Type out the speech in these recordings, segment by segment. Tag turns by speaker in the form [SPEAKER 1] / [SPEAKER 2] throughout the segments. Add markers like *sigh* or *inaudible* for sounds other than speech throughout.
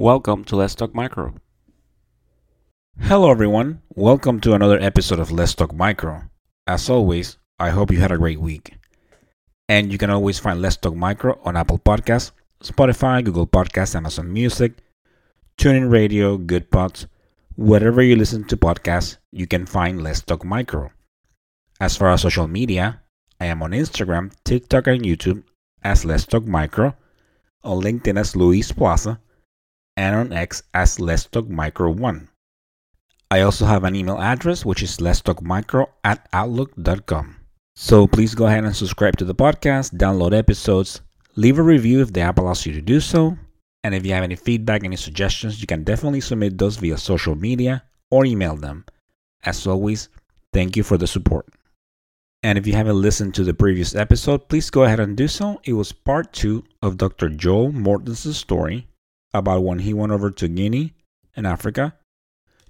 [SPEAKER 1] Welcome to Let's Talk Micro. Hello, everyone. Welcome to another episode of Let's Talk Micro. As always, I hope you had a great week. And you can always find Let's Talk Micro on Apple Podcasts, Spotify, Google Podcasts, Amazon Music, TuneIn Radio, Good Goodpods. Wherever you listen to podcasts, you can find Let's Talk Micro. As far as social media, I am on Instagram, TikTok, and YouTube as Let's Talk Micro, on LinkedIn as Luis Plaza, and on X as Let's Talk Micro 1. I also have an email address which is Let's Talk Micro at outlook.com. So please go ahead and subscribe to the podcast, download episodes, leave a review if the app allows you to do so, and if you have any feedback, any suggestions, you can definitely submit those via social media or email them. As always, thank you for the support. And if you haven't listened to the previous episode, please go ahead and do so. It was part two of Dr. Joel Morton's story about when he went over to Guinea in Africa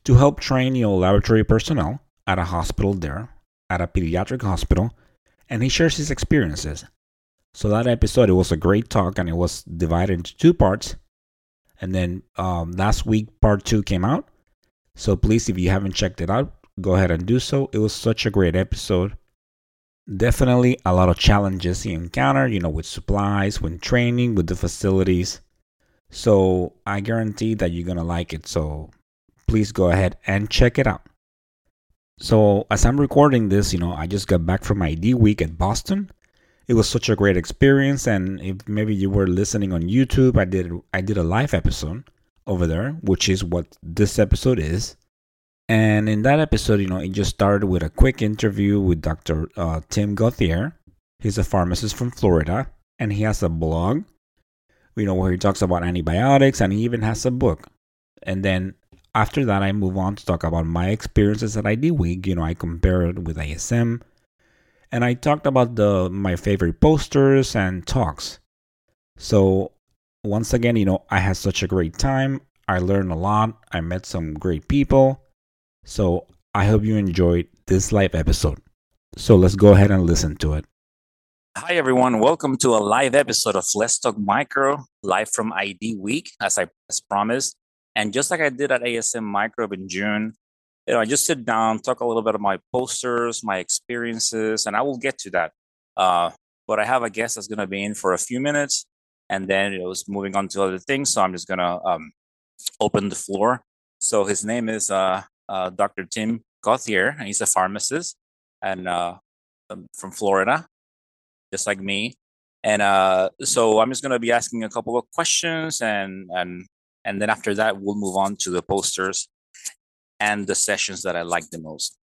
[SPEAKER 1] to help train you laboratory personnel at a hospital there, at a pediatric hospital, and he shares his experiences. So that episode, it was a great talk, and it was divided into two parts. And then um, last week, part two came out. So please, if you haven't checked it out, go ahead and do so. It was such a great episode. Definitely a lot of challenges he encountered, you know, with supplies, when training, with the facilities. So I guarantee that you're gonna like it. So please go ahead and check it out. So as I'm recording this, you know, I just got back from my ID week at Boston. It was such a great experience, and if maybe you were listening on YouTube, I did I did a live episode over there, which is what this episode is. And in that episode, you know, it just started with a quick interview with Dr. Uh, Tim Gauthier. He's a pharmacist from Florida, and he has a blog you know, where he talks about antibiotics and he even has a book. And then after that, I move on to talk about my experiences at ID Week. You know, I compare it with ASM, and I talked about the my favorite posters and talks. So once again, you know, I had such a great time. I learned a lot. I met some great people. So I hope you enjoyed this live episode. So let's go ahead and listen to it. Hi, everyone. Welcome to a live episode of Let's Talk Micro, live from ID Week, as I as promised. And just like I did at ASM Micro in June, you know, I just sit down, talk a little bit of my posters, my experiences, and I will get to that. Uh, but I have a guest that's going to be in for a few minutes, and then it was moving on to other things. So I'm just going to um, open the floor. So his name is uh, uh, Dr. Tim Gauthier, and he's a pharmacist and uh, um, from Florida just like me. And uh, so I'm just going to be asking a couple of questions, and and and then after that we'll move on to the posters and the sessions that I like the most.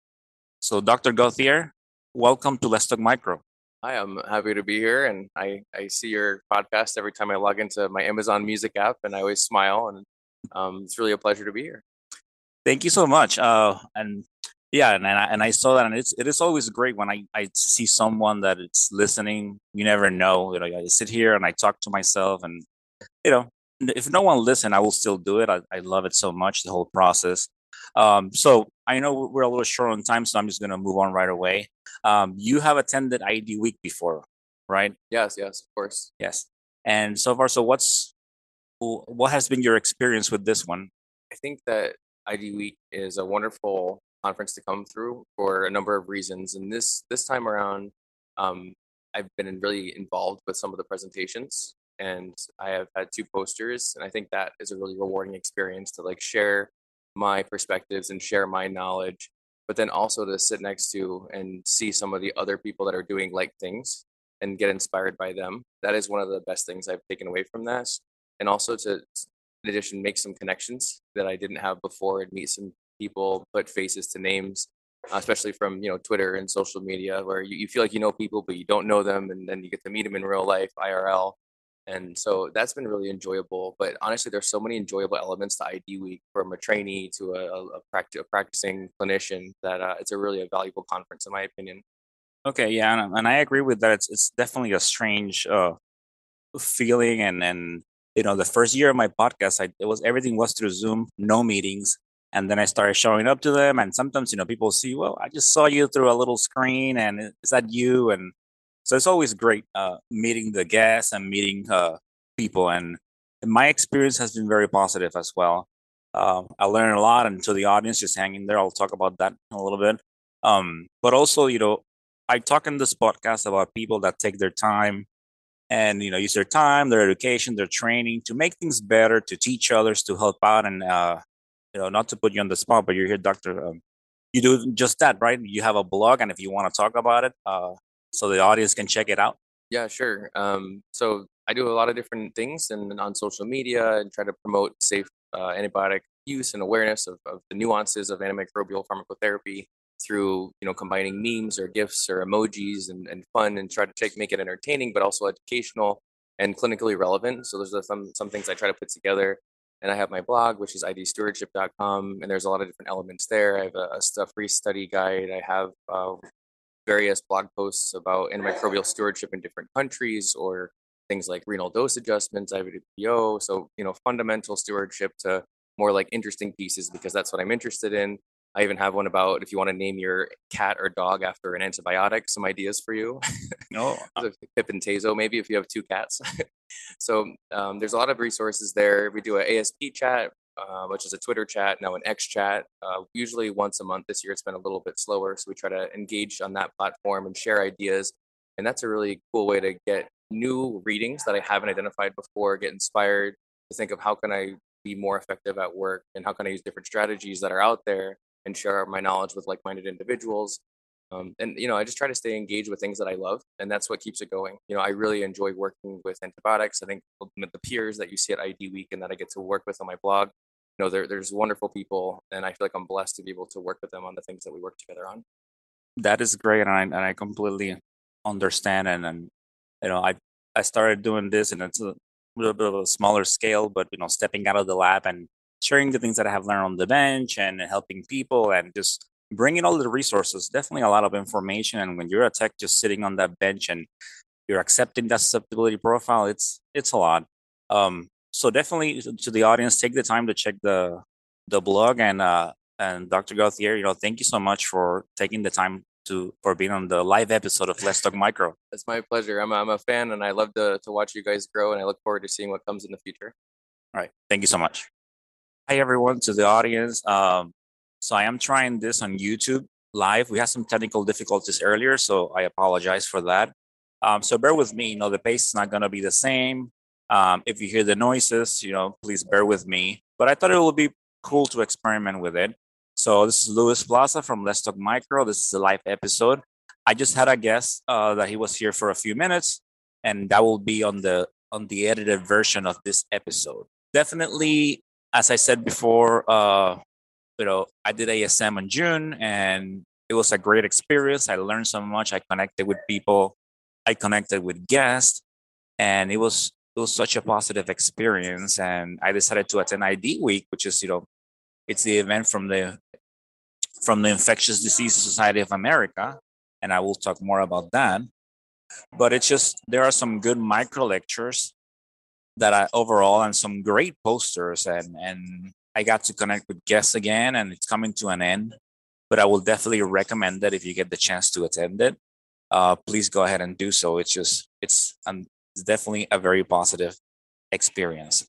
[SPEAKER 1] So, Dr. Gauthier, welcome to Let's Talk Micro.
[SPEAKER 2] Hi, I'm happy to be here, and I I see your podcast every time I log into my Amazon Music app, and I always smile, and um, it's really a pleasure to be here.
[SPEAKER 1] Thank you so much. Uh, and yeah and, and I, and I saw that and it's it is always great when I, I see someone that it's listening you never know you know I sit here and I talk to myself and you know if no one listen I will still do it I, I love it so much the whole process. Um, so I know we're a little short on time so I'm just gonna move on right away. Um, you have attended ID week before right?
[SPEAKER 2] Yes yes of course.
[SPEAKER 1] Yes. And so far so what's what has been your experience with this one?
[SPEAKER 2] I think that ID week is a wonderful conference to come through for a number of reasons. And this this time around, um, I've been really involved with some of the presentations, and I have had two posters, and I think that is a really rewarding experience to like share my perspectives and share my knowledge, but then also to sit next to and see some of the other people that are doing like things and get inspired by them. That is one of the best things I've taken away from this, and also to in addition make some connections that I didn't have before and meet some people put faces to names uh, especially from you know twitter and social media where you, you feel like you know people but you don't know them and then you get to meet them in real life irl and so that's been really enjoyable but honestly there's so many enjoyable elements to id week from a trainee to a, a, practi- a practicing clinician that uh, it's a really a valuable conference in my opinion.
[SPEAKER 1] Okay yeah and, and i agree with that. It's, it's definitely a strange uh, feeling and and you know the first year of my podcast I, it was everything was through zoom no meetings and then I started showing up to them. And sometimes, you know, people see, well, I just saw you through a little screen, and is that you? And so it's always great uh, meeting the guests and meeting uh, people. And
[SPEAKER 3] my experience has been very positive as well. Um, I learned a lot, and to the audience, just hanging there, I'll talk about that a little bit. Um, but also, you know, I talk in this podcast about people that take their time and you know use their time, their education, their training to make things better, to teach others, to help out, and uh, you know, not to put you on the spot, but you're here, Doctor. Um, you do just that, right? You have a blog, and if you want to talk about it, uh, so the audience can check it out.
[SPEAKER 2] Yeah, sure. Um, so I do a lot of different things and on social media and try to promote safe uh, antibiotic use and awareness of, of the nuances of antimicrobial pharmacotherapy through you know combining memes or gifs or emojis and, and fun and try to take make it entertaining but also educational and clinically relevant so those are some some things i try to put together and i have my blog which is idstewardship.com and there's a lot of different elements there. I have a, a free study guide. I have uh, various blog posts about antimicrobial stewardship in different countries or things like renal dose adjustments ivpo so you know fundamental stewardship to more like interesting pieces because that's what i'm interested in I even have one about if you want to name your cat or dog after an antibiotic, some ideas for you.
[SPEAKER 3] No.
[SPEAKER 2] oh. *laughs* Pip and Tazo, maybe if you have two cats. *laughs* so um, there's a lot of resources there. We do an ASP chat, uh, which is a Twitter chat, now an X chat, uh, usually once a month. This year it's been a little bit slower. So we try to engage on that platform and share ideas. And that's a really cool way to get new readings that I haven't identified before, get inspired to think of how can I be more effective at work and how can I use different strategies that are out there and share my knowledge with like-minded individuals. Um, and you know, I just try to stay engaged with things that I love, and that's what keeps it going. You know, I really enjoy working with antibiotics. I think the peers that you see at ID Week and that I get to work with on my blog, you know, there's wonderful people, and I feel like I'm blessed to be able to work with them on the things that we work together on.
[SPEAKER 3] That is great, and I and I completely understand. And and you know, I I started doing this, and it's a little bit of a smaller scale, but you know, stepping out of the lab and sharing the things that I have learned on the bench and helping people and just bringing all the resources. Definitely a lot of information. And when you're a tech just sitting on that bench and you're accepting that susceptibility profile, it's it's a lot. Um, so definitely to the audience, take the time to check the the blog and uh, and Dr. Gauthier, you know, thank you so much for taking the time to for being on the live episode of Let's Talk Micro.
[SPEAKER 2] It's my pleasure. I'm a, I'm a fan and I love to to watch you guys grow and I look forward to seeing what comes in the future.
[SPEAKER 3] All right. Thank you so much. Hi, everyone, to the audience. Um, so I am trying this on YouTube live. We had some technical difficulties earlier, so I apologize for that. Um, so bear with me. You know, the pace is not going to be the same. Um, if you hear the noises, you know, please bear with me. But I thought it would be cool to experiment with it. So this is Luis Plaza from Let's Talk Micro. This is a live episode. I just had a guess uh, that he was here for a few minutes, and that will be on the on the edited version of this episode. Definitely as I said before, uh, you know, I did ASM in June and it was a great experience. I learned so much. I connected with people. I connected with guests and it was it was such a positive experience. And I decided to attend ID week, which is, you know, it's the event from the from the Infectious Diseases Society of America. And I will talk more about that. But it's just there are some good micro lectures that I overall and some great posters and and I got to connect with guests again and it's coming to an end. But I will definitely recommend that if you get the chance to attend it, uh, please go ahead and do so. It's just it's um, it's definitely a very positive experience.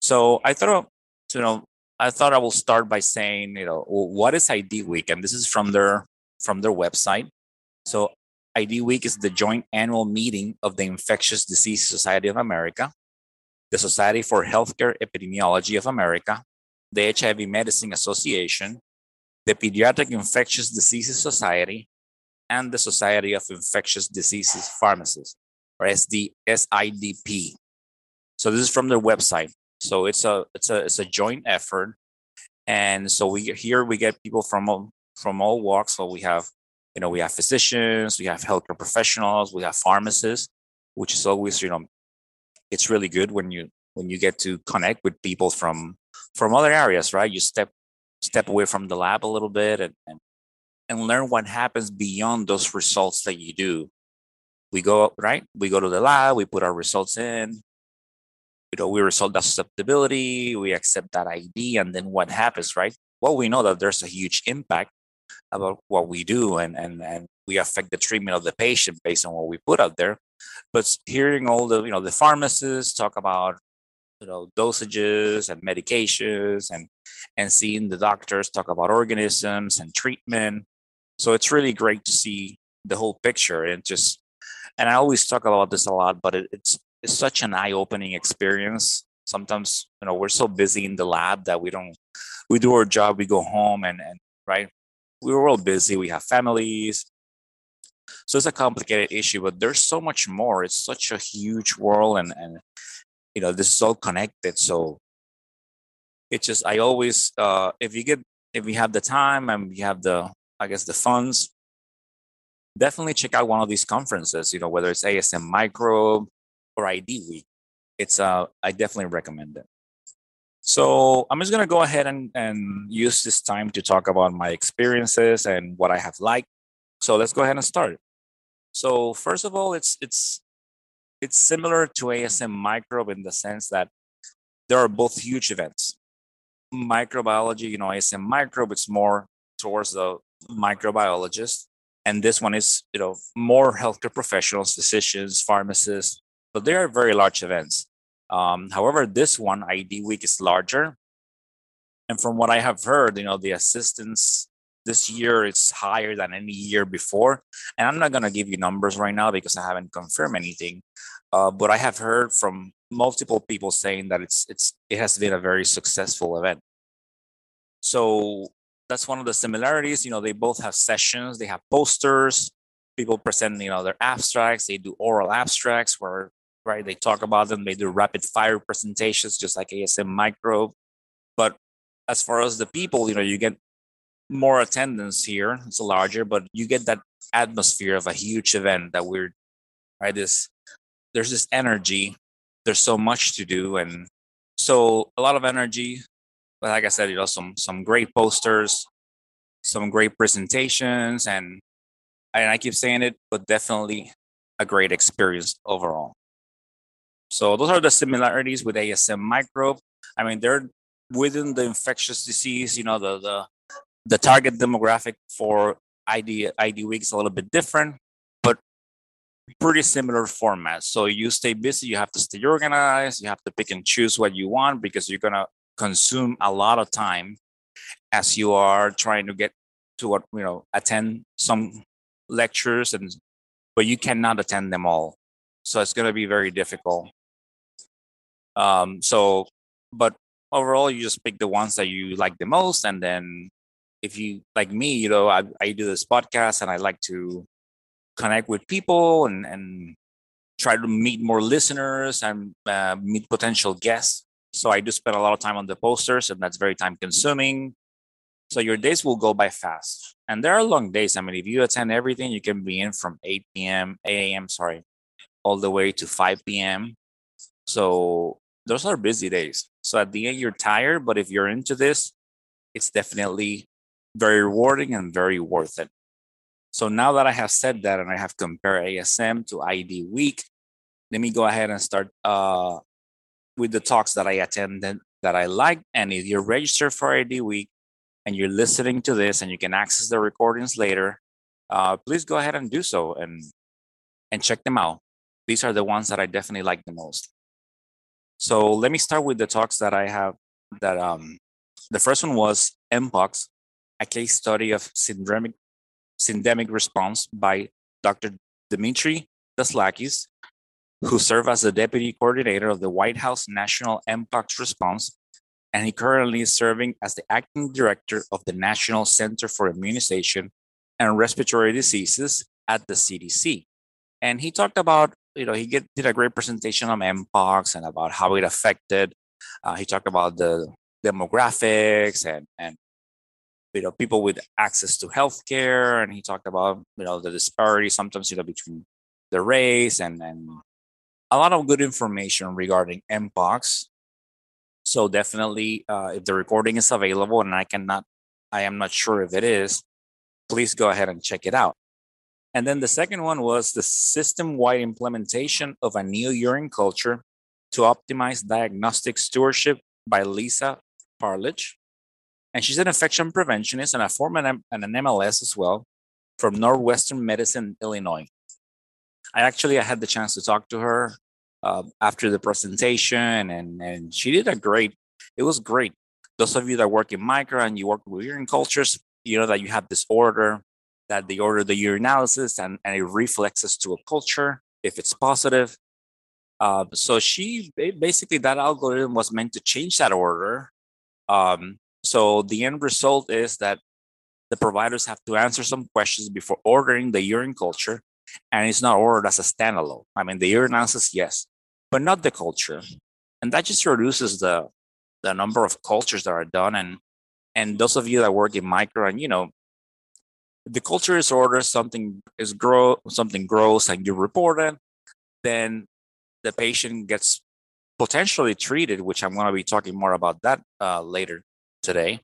[SPEAKER 3] So I thought you know I thought I will start by saying you know what is ID Week and this is from their from their website. So ID Week is the joint annual meeting of the Infectious Disease Society of America the Society for Healthcare Epidemiology of America, the HIV Medicine Association, the Pediatric Infectious Diseases Society, and the Society of Infectious Diseases Pharmacists, or SD, SIDP. So this is from their website. So it's a it's a it's a joint effort, and so we here we get people from all, from all walks. So we have you know we have physicians, we have healthcare professionals, we have pharmacists, which is always you know it's really good when you when you get to connect with people from from other areas right? You step step mm-hmm. away from the lab a little bit and, and and learn what happens beyond those results that you do. We go right? We go to the lab we put our results in. You know we resolve that susceptibility we accept that id and then what happens right? Well we know that there's a huge impact about what we do and and and we affect the treatment of the patient based on what we put out there but hearing all the you know the pharmacists talk about you know dosages and medications and and seeing the doctors talk about organisms and treatment. So it's really great to see the whole picture and just and i always talk about this a lot but it, it's it's such an eye-opening experience. Sometimes you know we're so busy in the lab that we don't we do our job we go home and and right? We're all busy we have families so it's a complicated issue but there's so much more. It's such a huge world and and you know this is all connected so it's just i always uh if you get if you have the time and you have the i guess the funds definitely check out one of these conferences you know whether it's asm micro or id week. It's uh i definitely recommend it. So i'm just going to go ahead and, and use this time to talk about my experiences and what i have liked so let's go ahead and start. So first of all it's it's it's similar to asm microbe in the sense that there are both huge events. Microbiology you know asm microbe it's more towards the microbiologist and this one is you know more healthcare professionals physicians pharmacists but they are very large events. Um, however this one id week is larger. And from what i have heard you know the assistance this year it's higher than any year before. And i'm not going to give you numbers right now because i haven't confirmed anything uh, but i have heard from multiple people saying that it's it's it has been a very successful event. So that's one of the similarities you know they both have sessions they have posters people present you know their abstracts they do oral abstracts where right they talk about them they do rapid fire presentations just like asm microbe but as far as the people you know you get more attendance here. It's larger but you get that atmosphere of a huge event that we're right this there's this energy. There's so much to do and so a lot of energy. But like i said you know some some great posters some great presentations and and i keep saying it but definitely a great experience overall. So those are the similarities with asm microbe. I mean they're within the infectious disease you know the the the target demographic for id id week is a little bit different but pretty similar format. So you stay busy, you have to stay organized, you have to pick and choose what you want because you're gonna consume a lot of time as you are trying to get to what you know attend some lectures and but you cannot attend them all. So it's gonna be very difficult. Um so but overall you just pick the ones that you like the most and then if you like me, you know, I, I do this podcast and I like to connect with people and, and try to meet more listeners and uh, meet potential guests. So I do spend a lot of time on the posters, and that's very time consuming. So your days will go by fast. And there are long days. I mean, if you attend everything, you can be in from 8 p.m., 8 a.m., sorry, all the way to 5 p.m. So those are busy days. So at the end, you're tired, but if you're into this, it's definitely very rewarding and very worth it. So now that I have said that and I have compared ASM to ID Week, let me go ahead and start uh, with the talks that I attended that I liked. And if you're registered for ID Week and you're listening to this and you can access the recordings later, uh, please go ahead and do so and and check them out. These are the ones that I definitely like the most. So let me start with the talks that I have. That um, the first one was Mpox, a case study of syndromic syndemic response by Dr. Demetre Daskalakis, who served as the deputy coordinator of the White House National Mpox Response, and he currently is serving as the acting director of the National Center for Immunization and Respiratory Diseases at the CDC. And he talked about, you know, he get, did a great presentation on Mpox and about how it affected. Uh, he talked about the demographics and, and you know people with access to healthcare and he talked about you know the disparity sometimes you know between the race and and a lot of good information regarding mpox. So definitely uh, if the recording is available and i cannot i am not sure if it is please go ahead and check it out. And then the second one was the system-wide implementation of a new urine culture to optimize diagnostic stewardship by lisa parlich and she's an infection preventionist and a former and an MLS as well from Northwestern Medicine, Illinois. I actually I had the chance to talk to her uh, after the presentation, and and she did a great. It was great. Those of you that work in micro and you work with urine cultures, you know that you have this order that they order the urinalysis and, and it reflexes to a culture if it's positive. Uh, so she basically that algorithm was meant to change that order. Um, so the end result is that the providers have to answer some questions before ordering the urine culture, and it's not ordered as a standalone. I mean, the urinalysis, yes, but not the culture, and that just reduces the the number of cultures that are done. And and those of you that work in micro, and you know, the culture is ordered, something is grow, something grows, and you report it, then the patient gets potentially treated, which I'm going to be talking more about that uh, later today.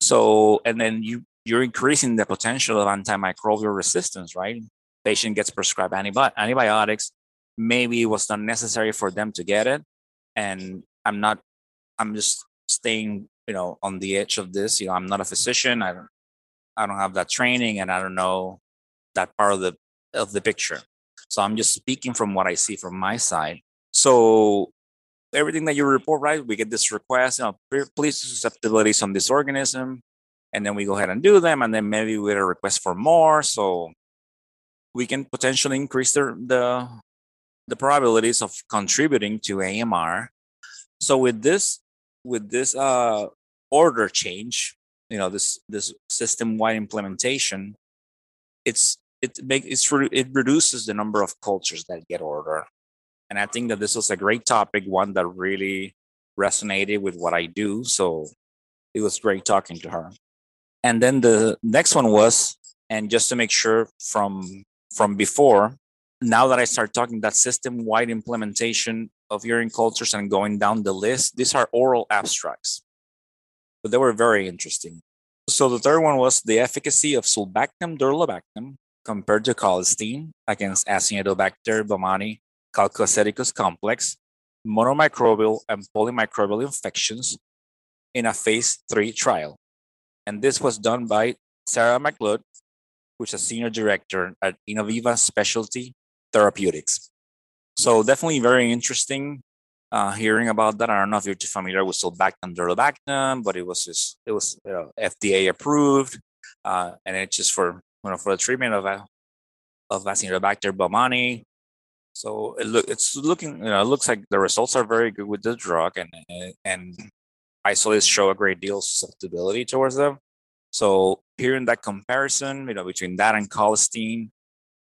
[SPEAKER 3] So, and then you you're increasing the potential of antimicrobial resistance, right? Patient gets prescribed antibi- antibiotics. Maybe it was not necessary for them to get it, and I'm not. I'm just staying, you know, on the edge of this. You know, I'm not a physician. I don't. I don't have that training, and I don't know that part of the of the picture. So I'm just speaking from what I see from my side. So everything that you report, right? We get this request, you know, please susceptibilities on this organism, and then we go ahead and do them, and then maybe we get a request for more. So we can potentially increase the the, the probabilities of contributing to AMR. So with this with this uh, order change, you know, this this system wide implementation, it's it make it's it reduces the number of cultures that get ordered and I think that this was a great topic, one that really resonated with what I do. So it was great talking to her. And then the next one was, and just to make sure from from before, now that I start talking that system-wide implementation of urine cultures and going down the list, these are oral abstracts, but they were very interesting. So the third one was the efficacy of sulbactam durlobactam compared to colistin against Acinetobacter baumannii calcoaceticus complex, monomicrobial and polymicrobial infections in a phase three trial. And this was done by Sarah McLeod, who's a senior director at Innoviva Specialty Therapeutics. So definitely very interesting uh, hearing about that. I don't know if you're too familiar with sulbactam durlobactam, but it was just it was you know, FDA approved, uh, and it's just for you know for the treatment of a of Acinetobacter baumannii so it look it's looking you know it looks like the results are very good with the drug and and isolates show a great deal of susceptibility towards them. So here in that comparison, you know, between that and colistin,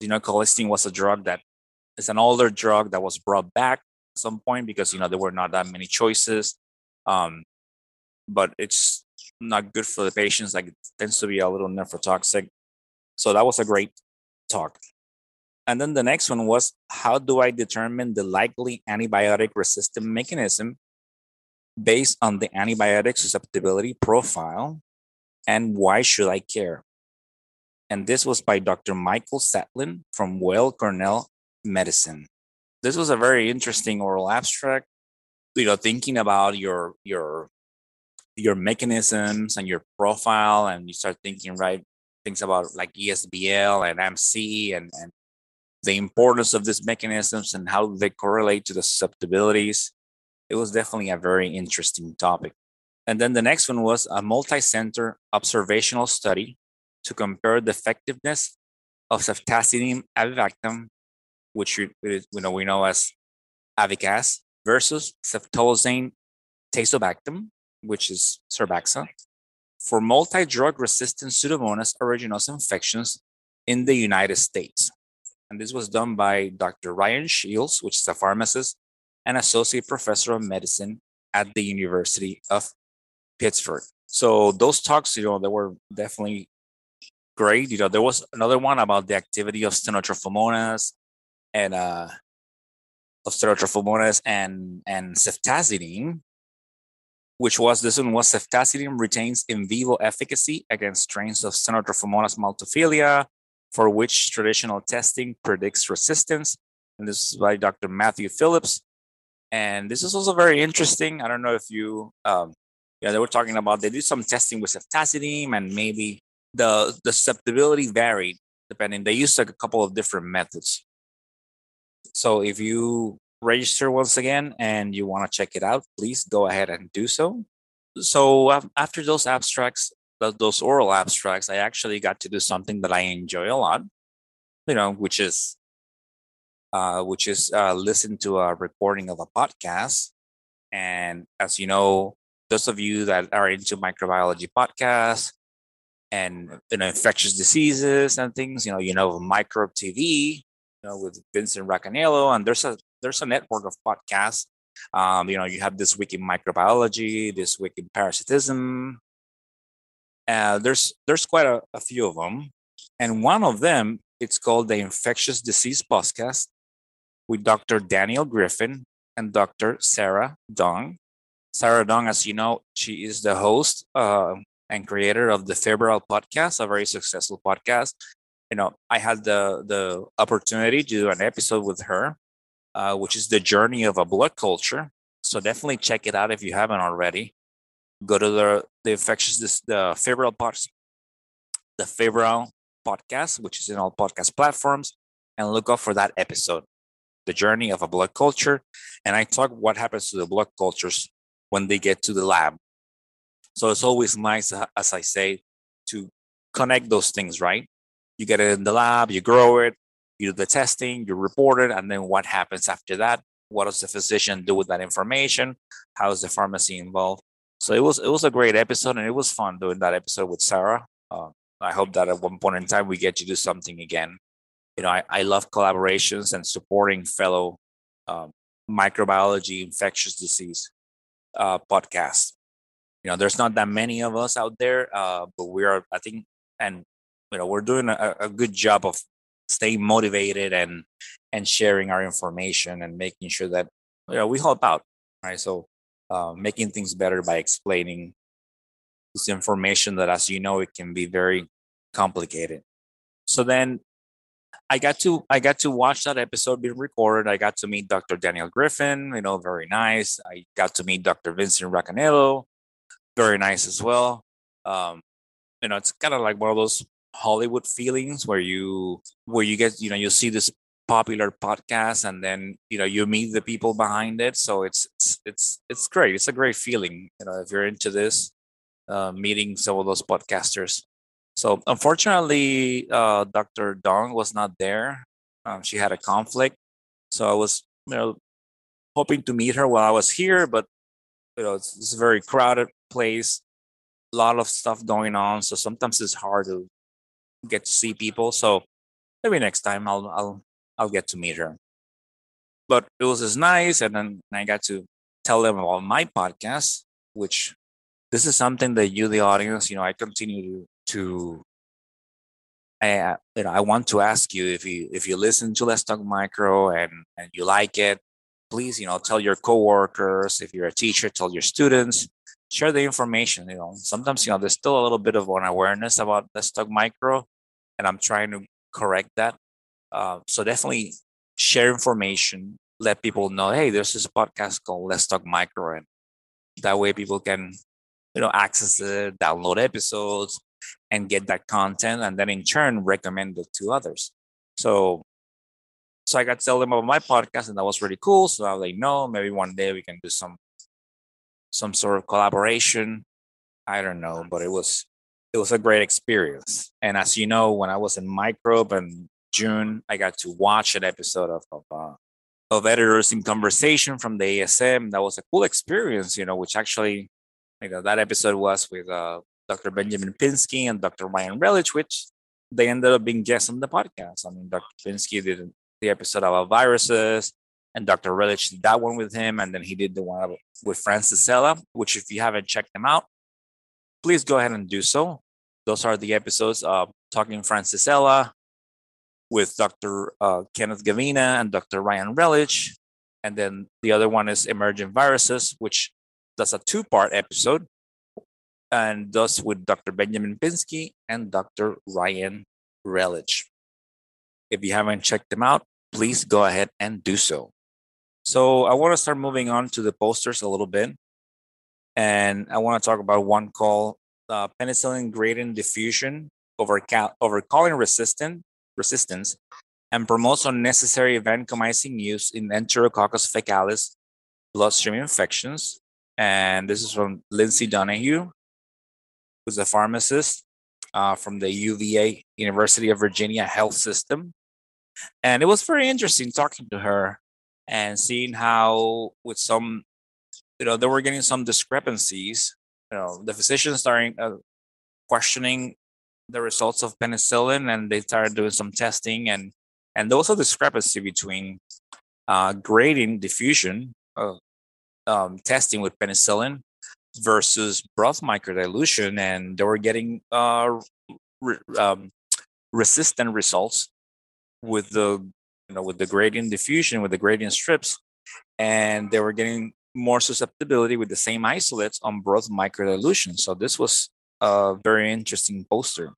[SPEAKER 3] you know, colistin was a drug that is an older drug that was brought back at some point because you know there were not that many choices. Um, but it's not good for the patients. Like it tends to be a little nephrotoxic. So that was a great talk. And then the next one was how do I determine the likely antibiotic resistant mechanism based on the antibiotic susceptibility profile and why should I care? And this was by Dr. Michael Satlin from Weill Cornell Medicine. This was a very interesting oral abstract, you know, thinking about your your your mechanisms and your profile and you start thinking right things about like ESBL and AmpC and, and the importance of these mechanisms and how they correlate to the susceptibilities. It was definitely a very interesting topic. And then the next one was a multi center observational study to compare the effectiveness of ceftazidime avibactam, which you, know, we know as Avycaz, versus ceftolozane tazobactam, which is Zerbaxa, for multi drug resistant Pseudomonas aeruginosa infections in the United States and this was done by Dr. Ryan Shields, which is a pharmacist and associate professor of medicine at the University of Pittsburgh. So those talks, you know, they were definitely great. You know, there was another one about the activity of Stenotrophomonas and uh, of Stenotrophomonas and and ceftazidime, which was this one was ceftazidime retains in vivo efficacy against strains of Stenotrophomonas maltophilia, for which traditional testing predicts resistance. And this is by Dr. Matthew Phillips. And this is also very interesting. I don't know if you, um, yeah, they were talking about they did some testing with ceftazidime and maybe the the susceptibility varied depending. They used like a couple of different methods. So if you register once again and you want to check it out, please go ahead and do so. So after those abstracts, those oral abstracts, I actually got to do something that I enjoy a lot, you know, which is uh, which is uh, listen to a recording of a podcast. And as you know, those of you that are into microbiology podcasts and you know infectious diseases and things, you know, you know Microbe TV, you know, with Vincent Racaniello, and there's a there's a network of podcasts. Um, you know, you have this week in microbiology, this week in parasitism. Uh, there's there's quite a, a few of them, and one of them it's called the Infectious Disease Podcast with Dr. Daniel Griffin and Dr. Sara Dong. Sara Dong, as you know, she is the host uh, and creator of the Febrile podcast, a very successful podcast you know, I had the the opportunity to do an episode with her, uh, which is the journey of a blood culture. So definitely check it out if you haven't already. Go to the the infectious this the febrile parts, the febrile podcast, which is in all podcast platforms, and look up for that episode, the journey of a blood culture. And I talk what happens to the blood cultures when they get to the lab. So it's always nice, uh, as I say, to connect those things, right? you get it in the lab, you grow it, you do the testing, you report it, and then what happens after that? What does the physician do with that information? How is the pharmacy involved? So it was it was a great episode, and it was fun doing that episode with Sara. Uh, I hope that at one point in time we get to do something again. You know, I, I love collaborations and supporting fellow um, microbiology, infectious disease uh, podcasts. You know, there's not that many of us out there, uh, but we are, I think, and you know we're doing a, a good job of staying motivated and and sharing our information and making sure that you know we help out right so uh, making things better by explaining this information that as you know it can be very complicated. So then i got to i got to watch that episode being recorded. I got to meet dr daniel griffin you know very nice. I got to meet dr vincent racaniello very nice as well. Um, you know it's kind of like one of those Hollywood feelings where you where you get you know you see this popular podcast and then you know you meet the people behind it. So it's it's it's, it's great. It's a great feeling you know if you're into this uh, meeting some of those podcasters. So unfortunately uh, dr dong was not there. Um, she had a conflict. So i was you know hoping to meet her while i was here but you know it's, it's a very crowded place a lot of stuff going on. So sometimes it's hard to get to see people. So maybe next time I'll I'll I'll get to meet her. But it was just nice, and then I got to tell them about my podcast, which this is something that you, the audience, you know, I continue to. I, you know, I want to ask you if you if you listen to Let's Talk Micro and and you like it, please, you know, tell your coworkers. If you're a teacher, tell your students share the information. You know, sometimes you know there's still a little bit of an awareness about Let's Talk Micro, and I'm trying to correct that. Uh, so definitely share information. Let people know, hey, there's this podcast called Let's Talk Micro, and that way people can, you know, access it, download episodes, and get that content, and then in turn recommend it to others. So so I got to tell them about my podcast, and that was really cool. So I was like, no, maybe one day we can do some some sort of collaboration. I don't know, but it was it was a great experience. And as you know, when I was in Microbe in June, I got to watch an episode of of, uh, of editors in conversation from the ASM. That was a cool experience, you know, which actually, know, that episode was with uh, Dr. Benjamin Pinsky and Dr. Ryan Relich, which they ended up being guests on the podcast. I mean, Dr. Pinsky did the episode about viruses and Dr. Relich did that one with him, and then he did the one with Francisella, which if you haven't checked them out, please go ahead and do so. Those are the episodes of Talking Francisella with Dr. Uh, Kenneth Gavina and Dr. Ryan Relich. And then the other one is Emergent Viruses, which does a two part episode and thus with Dr. Benjamin Pinsky and Dr. Ryan Relich. If you haven't checked them out, please go ahead and do so. So I want to start moving on to the posters a little bit. And I want to talk about one called uh, penicillin gradient diffusion over, cal- over choline resistant resistance and promotes unnecessary vancomycin use in Enterococcus faecalis bloodstream infections. And this is from Lindsay Donahue, who's a pharmacist uh, from the UVA University of Virginia Health System. And it was very interesting talking to her and seeing how, with some, you know, they were getting some discrepancies. You know, the physicians starting uh, questioning the results of penicillin, and they started doing some testing, and and there was a discrepancy between uh, grading diffusion um, testing with penicillin versus broth microdilution, and they were getting uh, re- um, resistant results with the you know with the gradient diffusion with the gradient strips, and they were getting more susceptibility with the same isolates on broth microdilution. So this was a very interesting poster.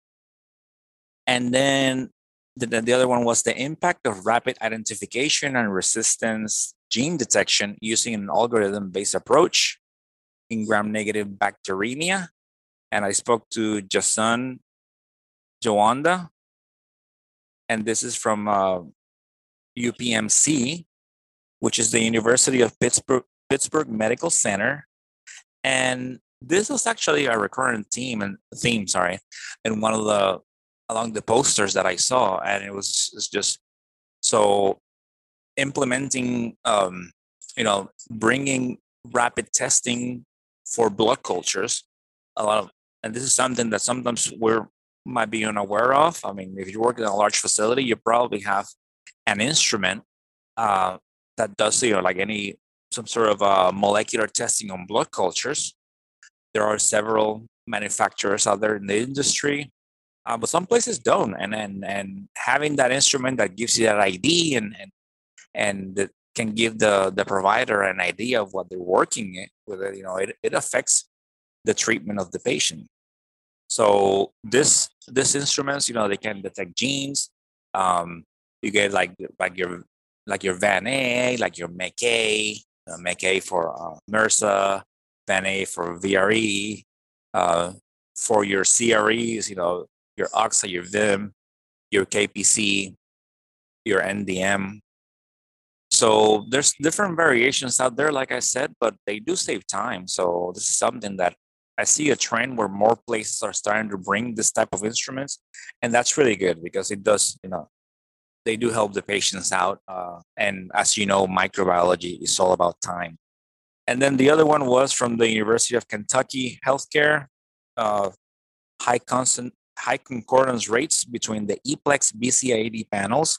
[SPEAKER 3] And then the, the other one was the impact of rapid identification and resistance gene detection using an algorithm based approach in gram negative bacteremia. And I spoke to Jason Joanda, and this is from uh, UPMC, which is the University of Pittsburgh, Pittsburgh Medical Center. And this was actually a recurrent theme and theme, sorry, in one of the along the posters that I saw, and it was just so implementing, um, you know, bringing rapid testing for blood cultures. A lot of, and this is something that sometimes we're might be unaware of. I mean, if you work in a large facility, you probably have an instrument uh, that does, you know, like any some sort of uh, molecular testing on blood cultures. There are several manufacturers out there in the industry uh, but some places don't and and and having that instrument that gives you that id and and and that can give the the provider an idea of what they're working with it you know it, it affects the treatment of the patient. So this this instruments you know they can detect genes um you get like like your like your van a like your MEK, uh, MEK for uh, van a for VRE, uh, for your CREs, you know, your OXA, your VIM, your KPC, your NDM. So there's different variations out there, like I said, but they do save time. So this is something that I see a trend where more places are starting to bring this type of instruments, and that's really good because it does, you know, they do help the patients out. Uh, and as you know, microbiology is all about time. And then the other one was from the University of Kentucky Healthcare, uh, high constant high concordance rates between the EPLEX BCID panels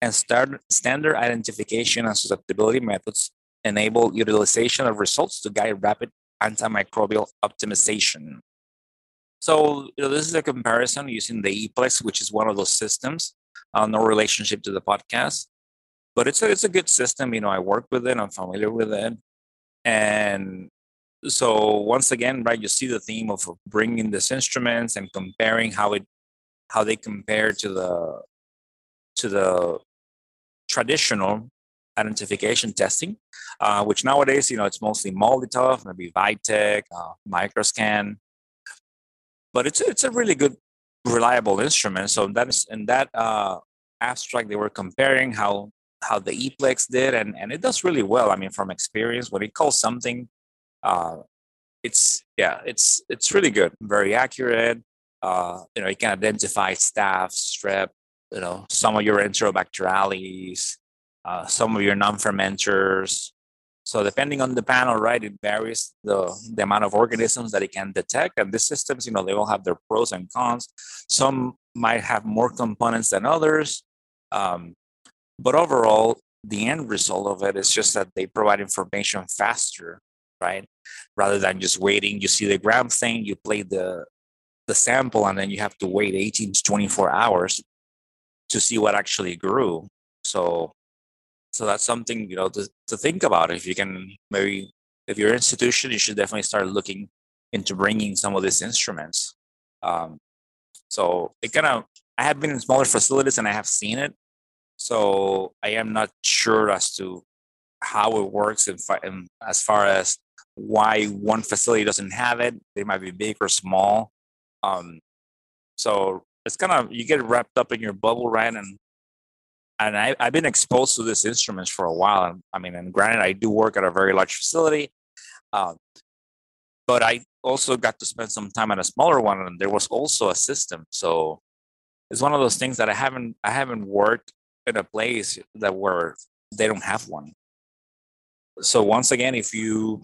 [SPEAKER 3] and standard identification and susceptibility methods enable utilization of results to guide rapid antimicrobial optimization. So you know, this is a comparison using the EPLEX, which is one of those systems. Uh, no relationship to the podcast, but it's a, it's a good system. You know, I work with it. I'm familiar with it, and so once again right you see the theme of bringing these instruments and comparing how it how they compare to the to the traditional identification testing uh, which nowadays you know it's mostly MALDI-TOF maybe Vitek uh, microscan. But it's it's a really good reliable instrument. So that is in that uh, abstract they were comparing how how the eplex did and and it does really well. I mean from experience when it calls something uh, it's yeah, it's it's really good, very accurate. Uh, you know, you can identify staph, strep, you know, some of your enterobacteriales, uh, some of your non-fermenters. So depending on the panel, right, it varies the, the amount of organisms that it can detect. And these systems, you know, they all have their pros and cons. Some might have more components than others. Um, but overall, the end result of it is just that they provide information faster right? Rather than just waiting, you see the gram thing, you play the the sample, and then you have to wait 18 to 24 hours to see what actually grew. So so that's something you know to, to think about. If you can maybe if your institution, you should definitely start looking into bringing some of these instruments. Um, so it kind of I have been in smaller facilities and I have seen it. So I am not sure as to how it works in, as far as why one facility doesn't have it. They might be big or small. Um, so it's kind of you get wrapped up in your bubble, right? And and I, have been exposed to these instruments for a while. I mean, and granted, I do work at a very large facility, uh, but I also got to spend some time at a smaller one, and there was also a system. So it's one of those things that I haven't I haven't worked in a place that where they don't have one. So once again, if you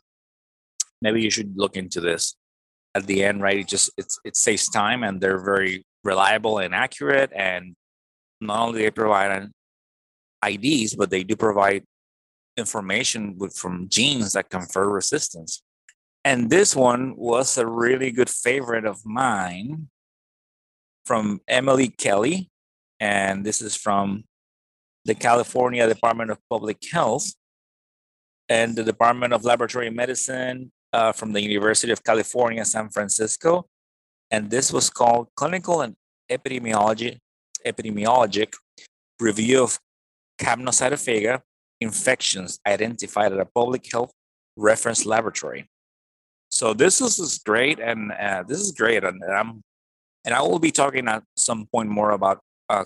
[SPEAKER 3] maybe you should look into this at the end, right? It just it's it saves time and they're very reliable and accurate and not only they provide IDs, but they do provide information with, from genes that confer resistance. And this one was a really good favorite of mine from Emily Kelly. And this is from the California Department of Public Health and the Department of Laboratory Medicine uh, from the University of California, San Francisco. And this was called Clinical and Epidemiology, Epidemiologic Review of capnocytophaga infections identified at a public health reference laboratory. So this is, great, and uh, this is great, and, and, I'm and I will be talking at some point more about uh.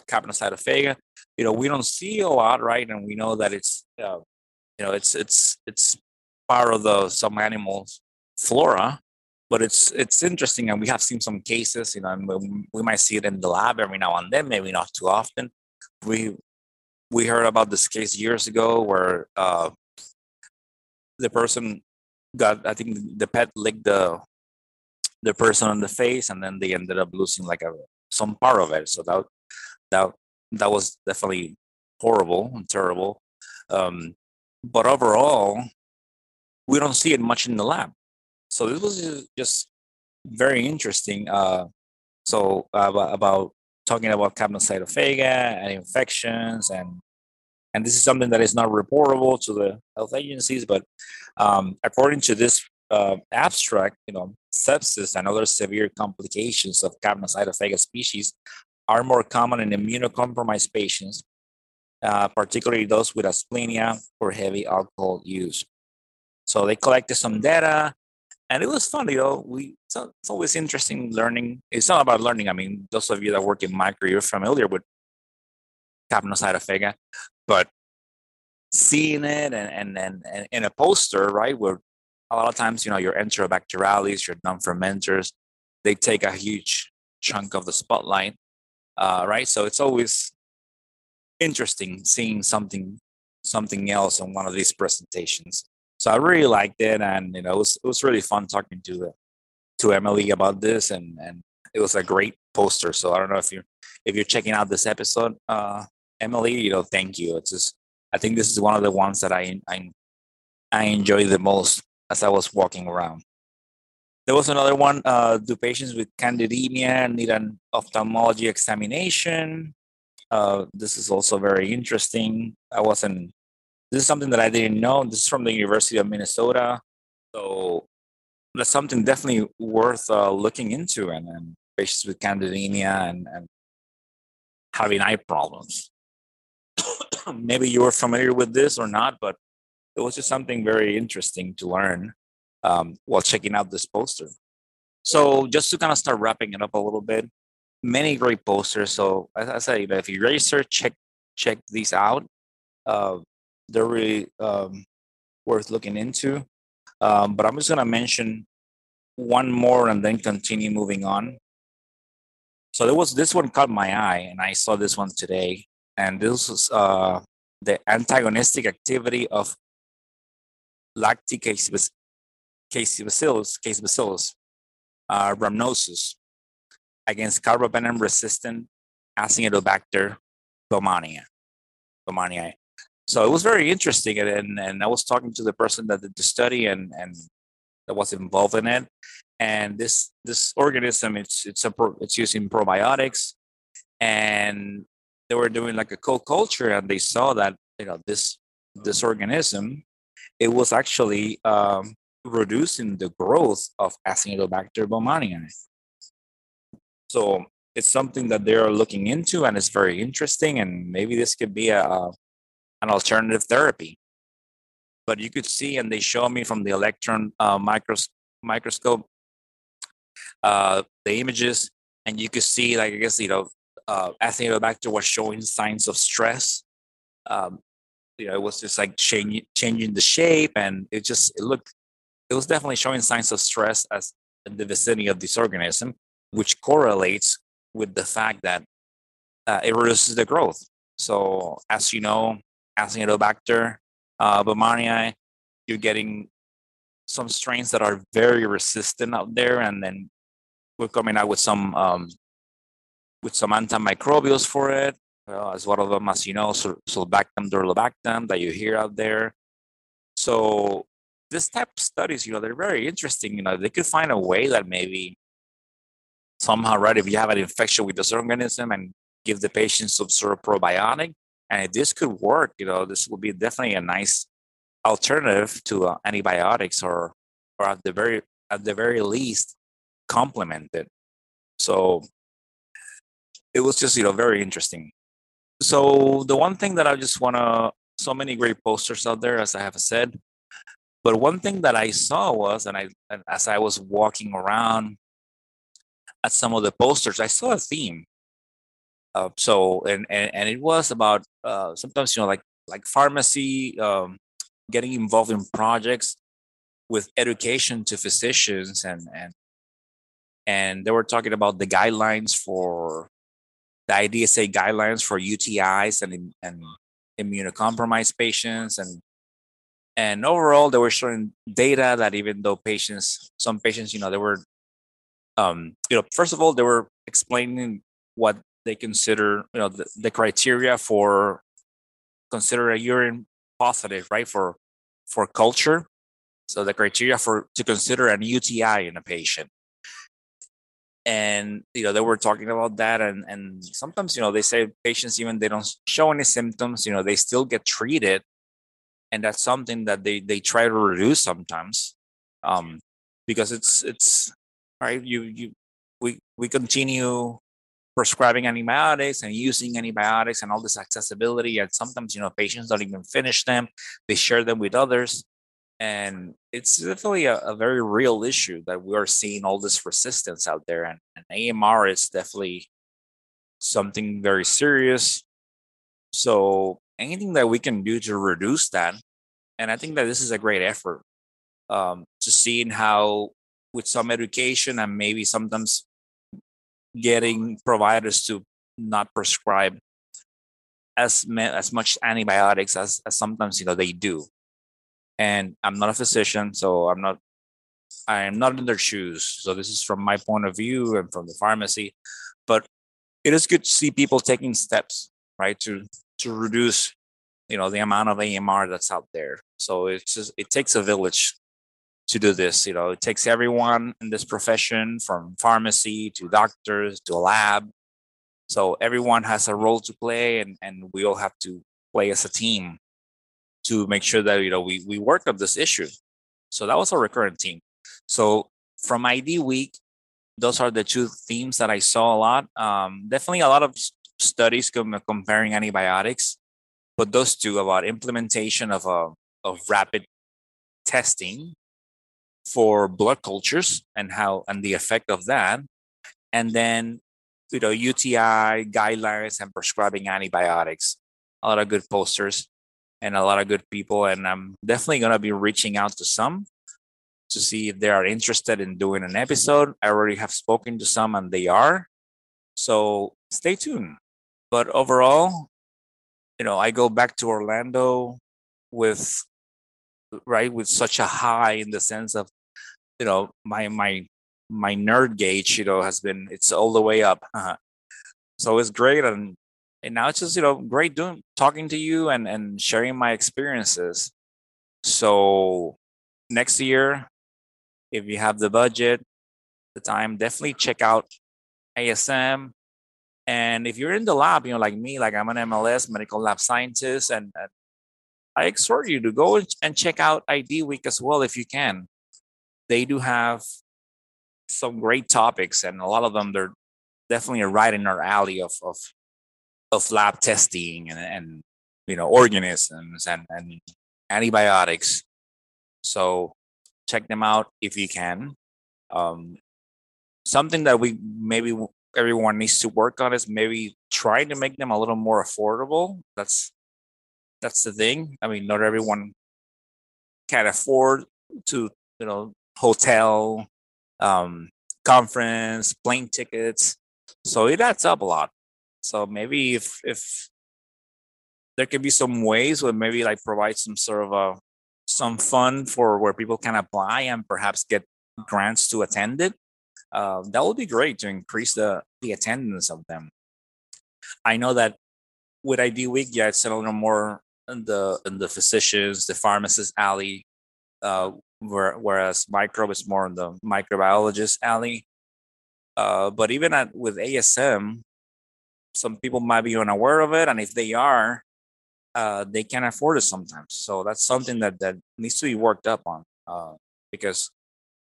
[SPEAKER 3] You know, we don't see a lot, right? And we know that it's uh, you know it's it's it's part of the some animals flora, but it's it's interesting, and we have seen some cases. You know, we, might see it in the lab every now and then, maybe not too often. We we heard about this case years ago where uh, the person got I think the pet licked the the person on the face and then they ended up losing like a some part of it. So that that that was definitely horrible and terrible. Um, but overall, we don't see it much in the lab. So this was just very interesting. Uh, so uh, about talking about capnocytophaga and infections and and this is something that is not reportable to the health agencies but um, according to this uh, abstract you know sepsis and other severe complications of capnocytophaga species are more common in immunocompromised patients uh, particularly those with asplenia or heavy alcohol use so they collected some data and it was fun, you know. We it's, it's always interesting learning. It's not about learning. I mean, those of you that work in micro, you're familiar with capnocytophaga, but seeing it and, and, and, in a poster, right, where a lot of times, you know, your Enterobacterales, your non-fermenters, they take a huge chunk of the spotlight, uh, right? So it's always interesting seeing something something else in one of these presentations. I really liked it, and you know, it was it was really fun talking to the to Emily about this, and and it was a great poster. So I don't know if you if you're checking out this episode, uh, Emily, you know, thank you. It's just I think this is one of the ones that I I I enjoy the most as I was walking around. There was another one. Uh, do patients with candidemia need an ophthalmology examination? Uh, this is also very interesting. I wasn't this is something that I didn't know. This is from the University of Minnesota. So that's something definitely worth uh, looking into and, and patients with candidemia and, and having eye problems. *coughs* Maybe you were familiar with this or not, but it was just something very interesting to learn um, while checking out this poster. So just to kind of start wrapping it up a little bit, many great posters. So as I say, if you research, check check these out. Uh, they're really um, worth looking into. Um, but I'm just going to mention one more and then continue moving on. So there was this one caught my eye, and I saw this one today. And this was uh, the antagonistic activity of bacillus, case bacillus, uh, rhamnosus against carbapenem resistant Acinetobacter baumannii. baumannii. So it was very interesting, and and I was talking to the person that did the study and and that was involved in it. And this this organism, it's it's a it's using probiotics, and they were doing like a co-culture, and they saw that you know this this organism, it was actually um, reducing the growth of Acinetobacter baumannii. So it's something that they are looking into, and it's very interesting. And maybe this could be a, a an alternative therapy. But you could see, and they show me from the electron uh, micros- microscope, uh, the images, and you could see, like I guess you know, uh, Acinetobacter was showing signs of stress Um, you know, it was just like changing changing the shape, and it just it looked. It was definitely showing signs of stress as in the vicinity of this organism, which correlates with the fact that uh, it reduces the growth. So, as you know, Acinetobacter uh, baumannii, you're getting some strains that are very resistant out there, and then we're coming out with some um, with some antimicrobials for it, uh, as one of them, as you know, Sulbactam, Durlobactam that you hear out there. So this type of studies, you know, they're very interesting. You know, they could find a way that maybe somehow, right, if you have an infection with this organism and give the patient some sort of probiotic, and if this could work, you know, this would be definitely a nice alternative to uh, antibiotics, or or at the very at the very least, complement it. So it was just you know very interesting. So the one thing that I just want to so many great posters out there, as I have said. But one thing that I saw was, and I and as I was walking around at some of the posters, I saw a theme. Uh, so and, and and it was about uh, sometimes you know like like pharmacy um, getting involved in projects with education to physicians and and and they were talking about the guidelines for the IDSA guidelines for UTIs and and immunocompromised patients and and overall they were showing data that even though patients some patients you know they were um you know first of all they were explaining what they consider you know the, the criteria for consider a urine positive right for for culture. So the criteria for to consider an UTI in a patient. And you know they were talking about that and and sometimes you know they say patients even they don't show any symptoms you know they still get treated. And that's something that they they try to reduce sometimes um because it's it's right you you we we continue prescribing antibiotics and using antibiotics and all this accessibility and sometimes you know patients don't even finish them they share them with others. And it's definitely a, a, very real issue that we are seeing all this resistance out there and, and amr is definitely something very serious. So anything that we can do to reduce that and i think that this is a great effort um, to seeing how with some education and maybe sometimes getting providers to not prescribe as as much antibiotics as, as sometimes you know they do. And i'm not a physician so i'm not i am not in their shoes. So this is from my point of view and from the pharmacy. But it is good to see people taking steps right to to reduce you know the amount of amr that's out there. So it's just it takes a village to do this you know it takes everyone in this profession from pharmacy to doctors to a lab so everyone has a role to play and and we all have to play as a team to make sure that you know we we work on this issue. So that was a recurrent theme. So from ID week, those are the two themes that I saw a lot. Um, definitely a lot of studies com- comparing antibiotics, but those two about implementation of a of rapid testing for blood cultures and how and the effect of that, and then you know UTI guidelines and prescribing antibiotics. A lot of good posters and a lot of good people. And I'm definitely going to be reaching out to some to see if they are interested in doing an episode. I already have spoken to some and they are. So stay tuned. But overall, you know, I go back to Orlando with right with such a high in the sense of you know my my my nerd gauge you know has been it's all the way up uh-huh. so it's great and and now it's just you know great doing talking to you and and sharing my experiences. So next year if you have the budget the time definitely check out asm and if you're in the lab you know like me like i'm an mls medical lab scientist and, and i exhort you to go and check out id week as well if you can they do have some great topics and a lot of them they're definitely right in our alley of, of of lab testing and, and you know organisms and, and antibiotics. So check them out if you can. Um, something that we maybe everyone needs to work on is maybe trying to make them a little more affordable. That's that's the thing. I mean, not everyone can afford to, you know, hotel, um, conference, plane tickets. So it adds up a lot. So maybe if if there could be some ways where maybe like provide some sort of a some fund for where people can apply and perhaps get grants to attend it. Uh, that would be great to increase the the attendance of them. I know that with ID Week, yeah, it's a little more in the in the physicians, the pharmacist alley, uh, whereas microbe is more in the microbiologist alley. Uh, but even at with ASM, some people might be unaware of it, and if they are, uh, they can't afford it sometimes. So that's something that that needs to be worked up on uh, because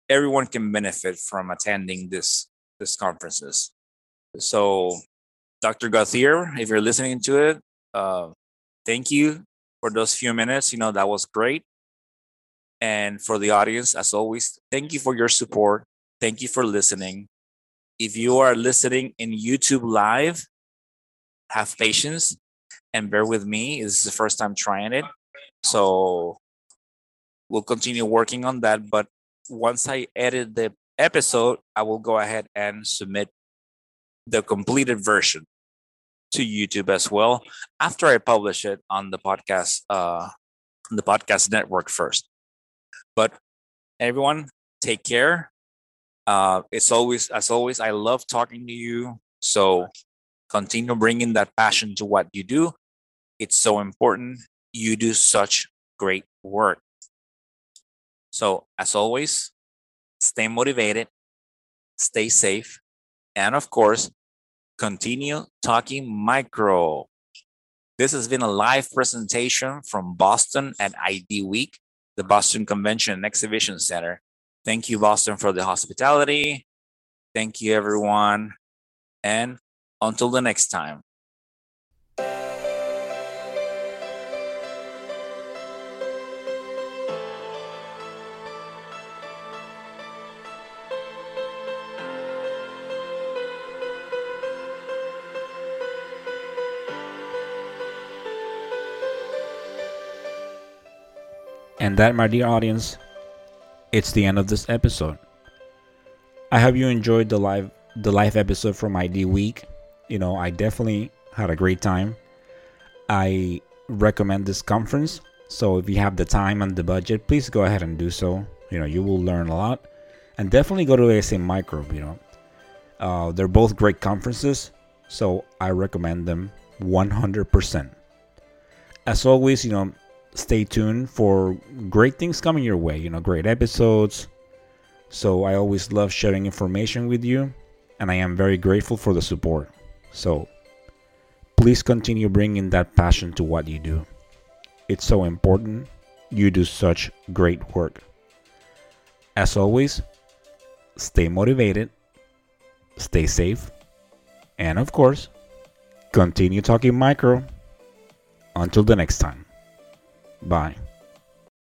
[SPEAKER 3] everyone can benefit from attending this this conferences. So, Dr. Gauthier, if you're listening to it, uh, thank you for those few minutes. You know that was great. And for the audience, as always, thank you for your support. Thank you for listening. If you are listening in YouTube Live, have patience and bear with me. This is the first time trying it. So we'll continue working on that. But once I edit the episode, I will go ahead and submit the completed version to YouTube as well after I publish it on the podcast uh the podcast network first. But everyone take care. Uh it's always as always I love talking to you. So continue bringing that passion to what you do it's so important. You do such great work. So, as always, stay motivated, stay safe, and of course, continue talking micro. This has been a live presentation from Boston at ID Week, the Boston Convention and Exhibition Center. Thank you, Boston, for the hospitality. Thank you, everyone. And until the next time.
[SPEAKER 1] And that, my dear audience, it's the end of this episode. I hope you enjoyed the live the live episode from ID Week. You know, I definitely had a great time. I recommend this conference. So if you have the time and the budget, please go ahead and do so. You know, you will learn a lot. And definitely go to ASM Microbe, you know. Uh, they're both great conferences, so I recommend them 100%. As always, you know, stay tuned for great things coming your way, you know, great episodes. So I always love sharing information with you, and I am very grateful for the support. So please continue bringing that passion to what you do. It's so important. You do such great work. As always, stay motivated, stay safe, and of course, continue talking micro. Until the next time. Bye.